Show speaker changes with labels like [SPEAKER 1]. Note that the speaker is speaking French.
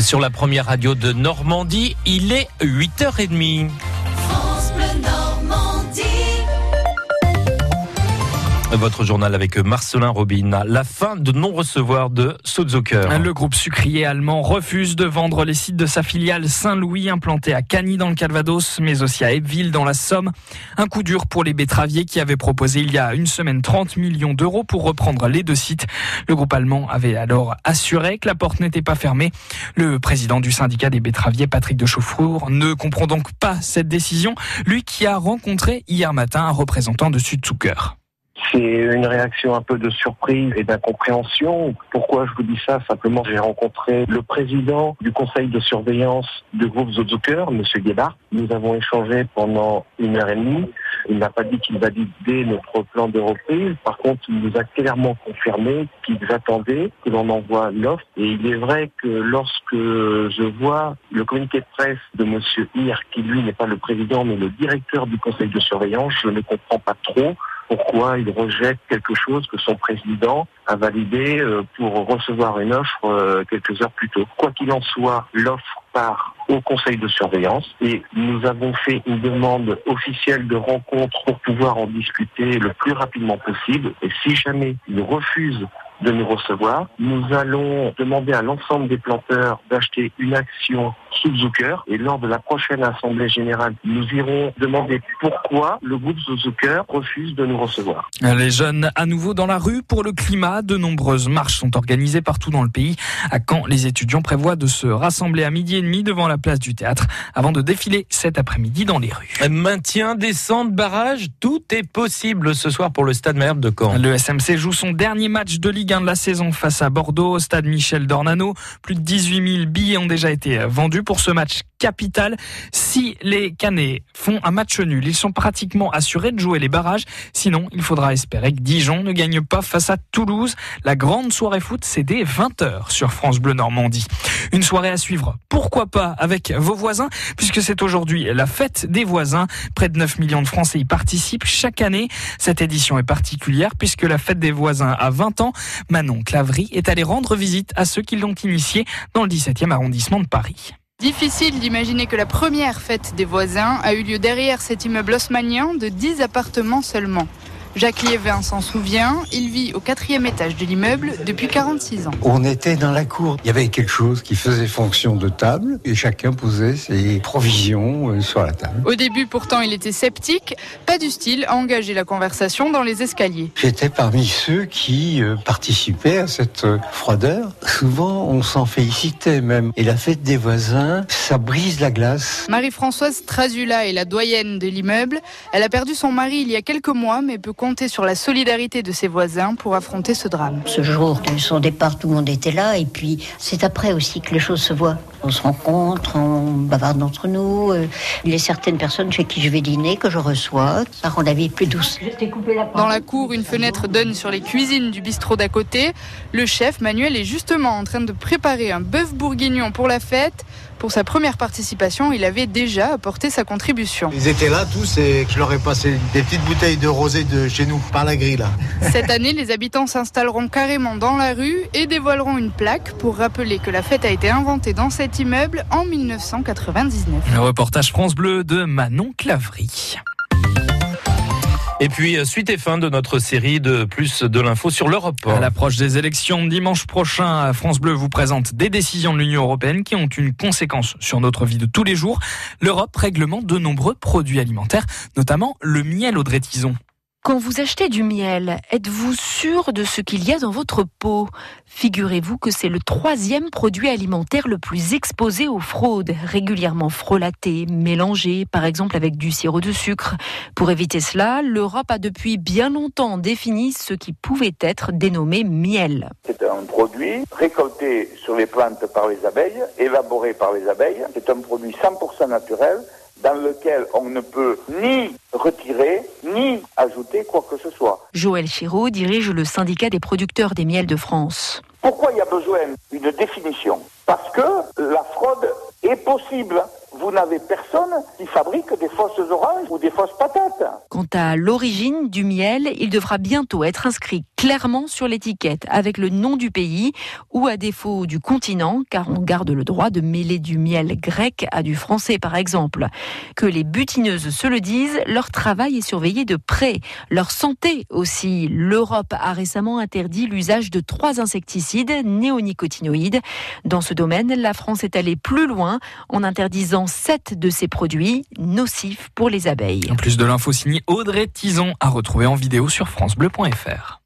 [SPEAKER 1] Sur la première radio de Normandie, il est 8h30. Votre journal avec Marcelin Robin. La fin de non-recevoir de Sozucker.
[SPEAKER 2] Le groupe sucrier allemand refuse de vendre les sites de sa filiale Saint-Louis implantée à Cagny dans le Calvados, mais aussi à Ebbville dans la Somme. Un coup dur pour les betteraviers qui avaient proposé il y a une semaine 30 millions d'euros pour reprendre les deux sites. Le groupe allemand avait alors assuré que la porte n'était pas fermée. Le président du syndicat des betteraviers, Patrick de Chauffrour, ne comprend donc pas cette décision. Lui qui a rencontré hier matin un représentant de Sudzucker.
[SPEAKER 3] C'est une réaction un peu de surprise et d'incompréhension. Pourquoi je vous dis ça? Simplement, j'ai rencontré le président du conseil de surveillance du groupe Zozucker, M. Guébard. Nous avons échangé pendant une heure et demie. Il n'a pas dit qu'il validait notre plan de reprise. Par contre, il nous a clairement confirmé qu'ils attendaient que l'on envoie l'offre. Et il est vrai que lorsque je vois le communiqué de presse de M. Hir, qui lui n'est pas le président mais le directeur du conseil de surveillance, je ne comprends pas trop pourquoi il rejette quelque chose que son président a validé euh, pour recevoir une offre euh, quelques heures plus tôt. Quoi qu'il en soit, l'offre part au conseil de surveillance et nous avons fait une demande officielle de rencontre pour pouvoir en discuter le plus rapidement possible. Et si jamais il refuse de nous recevoir. Nous allons demander à l'ensemble des planteurs d'acheter une action Suzuker et lors de la prochaine assemblée générale, nous irons demander pourquoi le groupe Suzuker refuse de nous recevoir.
[SPEAKER 2] Les jeunes à nouveau dans la rue pour le climat. De nombreuses marches sont organisées partout dans le pays. À Caen, les étudiants prévoient de se rassembler à midi et demi devant la place du théâtre avant de défiler cet après-midi dans les rues.
[SPEAKER 1] Maintien, descente, barrage, tout est possible ce soir pour le Stade Malherbe de Caen.
[SPEAKER 2] Le SMC joue son dernier match de Ligue 1 de la saison face à Bordeaux au Stade Michel Dornano. Plus de 18 000 billets ont déjà été vendus pour ce match capital. Si les Canets font un match nul, ils sont pratiquement assurés de jouer les barrages. Sinon, il faudra espérer que Dijon ne gagne pas face à Toulouse. La grande soirée foot, c'est dès 20h sur France Bleu Normandie. Une soirée à suivre, pourquoi pas avec vos voisins, puisque c'est aujourd'hui la fête des voisins. Près de 9 millions de Français y participent chaque année. Cette édition est particulière puisque la fête des voisins a 20 ans. Manon Clavry est allée rendre visite à ceux qui l'ont initiée dans le 17e arrondissement de Paris.
[SPEAKER 4] Difficile d'imaginer que la première fête des voisins a eu lieu derrière cet immeuble haussmannien de 10 appartements seulement. Jacques Liévin s'en souvient, il vit au quatrième étage de l'immeuble depuis 46 ans.
[SPEAKER 5] On était dans la cour, il y avait quelque chose qui faisait fonction de table et chacun posait ses provisions euh, sur la table.
[SPEAKER 4] Au début pourtant il était sceptique, pas du style à engager la conversation dans les escaliers.
[SPEAKER 5] J'étais parmi ceux qui euh, participaient à cette euh, froideur. Souvent on s'en félicitait même. Et la fête des voisins, ça brise la glace.
[SPEAKER 4] Marie-Françoise Trasula est la doyenne de l'immeuble. Elle a perdu son mari il y a quelques mois mais peut compter sur la solidarité de ses voisins pour affronter ce drame.
[SPEAKER 6] Ce jour de son départ, tout le monde était là et puis c'est après aussi que les choses se voient. On se rencontre, on bavarde entre nous. Euh, il y a certaines personnes chez qui je vais dîner, que je reçois, par rendre la vie plus douce.
[SPEAKER 4] Dans la cour, une fenêtre donne sur les cuisines du bistrot d'à côté. Le chef, Manuel, est justement en train de préparer un bœuf bourguignon pour la fête. Pour sa première participation, il avait déjà apporté sa contribution.
[SPEAKER 7] Ils étaient là tous et je leur ai passé des petites bouteilles de rosé de chez nous, par la grille là.
[SPEAKER 4] Cette année, les habitants s'installeront carrément dans la rue et dévoileront une plaque pour rappeler que la fête a été inventée dans cet immeuble en 1999.
[SPEAKER 2] Le reportage France Bleu de Manon Clavry.
[SPEAKER 1] Et puis, euh, suite et fin de notre série de plus de l'info sur l'Europe.
[SPEAKER 2] À l'approche des élections dimanche prochain, France Bleu vous présente des décisions de l'Union européenne qui ont une conséquence sur notre vie de tous les jours. L'Europe réglemente de nombreux produits alimentaires, notamment le miel au Tison.
[SPEAKER 8] Quand vous achetez du miel, êtes-vous sûr de ce qu'il y a dans votre pot Figurez-vous que c'est le troisième produit alimentaire le plus exposé aux fraudes, régulièrement frelaté, mélangé, par exemple avec du sirop de sucre. Pour éviter cela, l'Europe a depuis bien longtemps défini ce qui pouvait être dénommé miel.
[SPEAKER 9] C'est un produit récolté sur les plantes par les abeilles, élaboré par les abeilles. C'est un produit 100% naturel dans lequel on ne peut ni retirer ni ajouter quoi que ce soit.
[SPEAKER 8] Joël Chiraud dirige le syndicat des producteurs des miels de France.
[SPEAKER 9] Pourquoi il y a besoin d'une définition? Parce que la fraude est possible
[SPEAKER 8] à l'origine du miel, il devra bientôt être inscrit clairement sur l'étiquette avec le nom du pays ou à défaut du continent, car on garde le droit de mêler du miel grec à du français par exemple. Que les butineuses se le disent, leur travail est surveillé de près, leur santé aussi. L'Europe a récemment interdit l'usage de trois insecticides néonicotinoïdes. Dans ce domaine, la France est allée plus loin en interdisant sept de ces produits nocifs pour les abeilles.
[SPEAKER 2] En plus de l'info signée Audrey Tison à retrouver en vidéo sur francebleu.fr.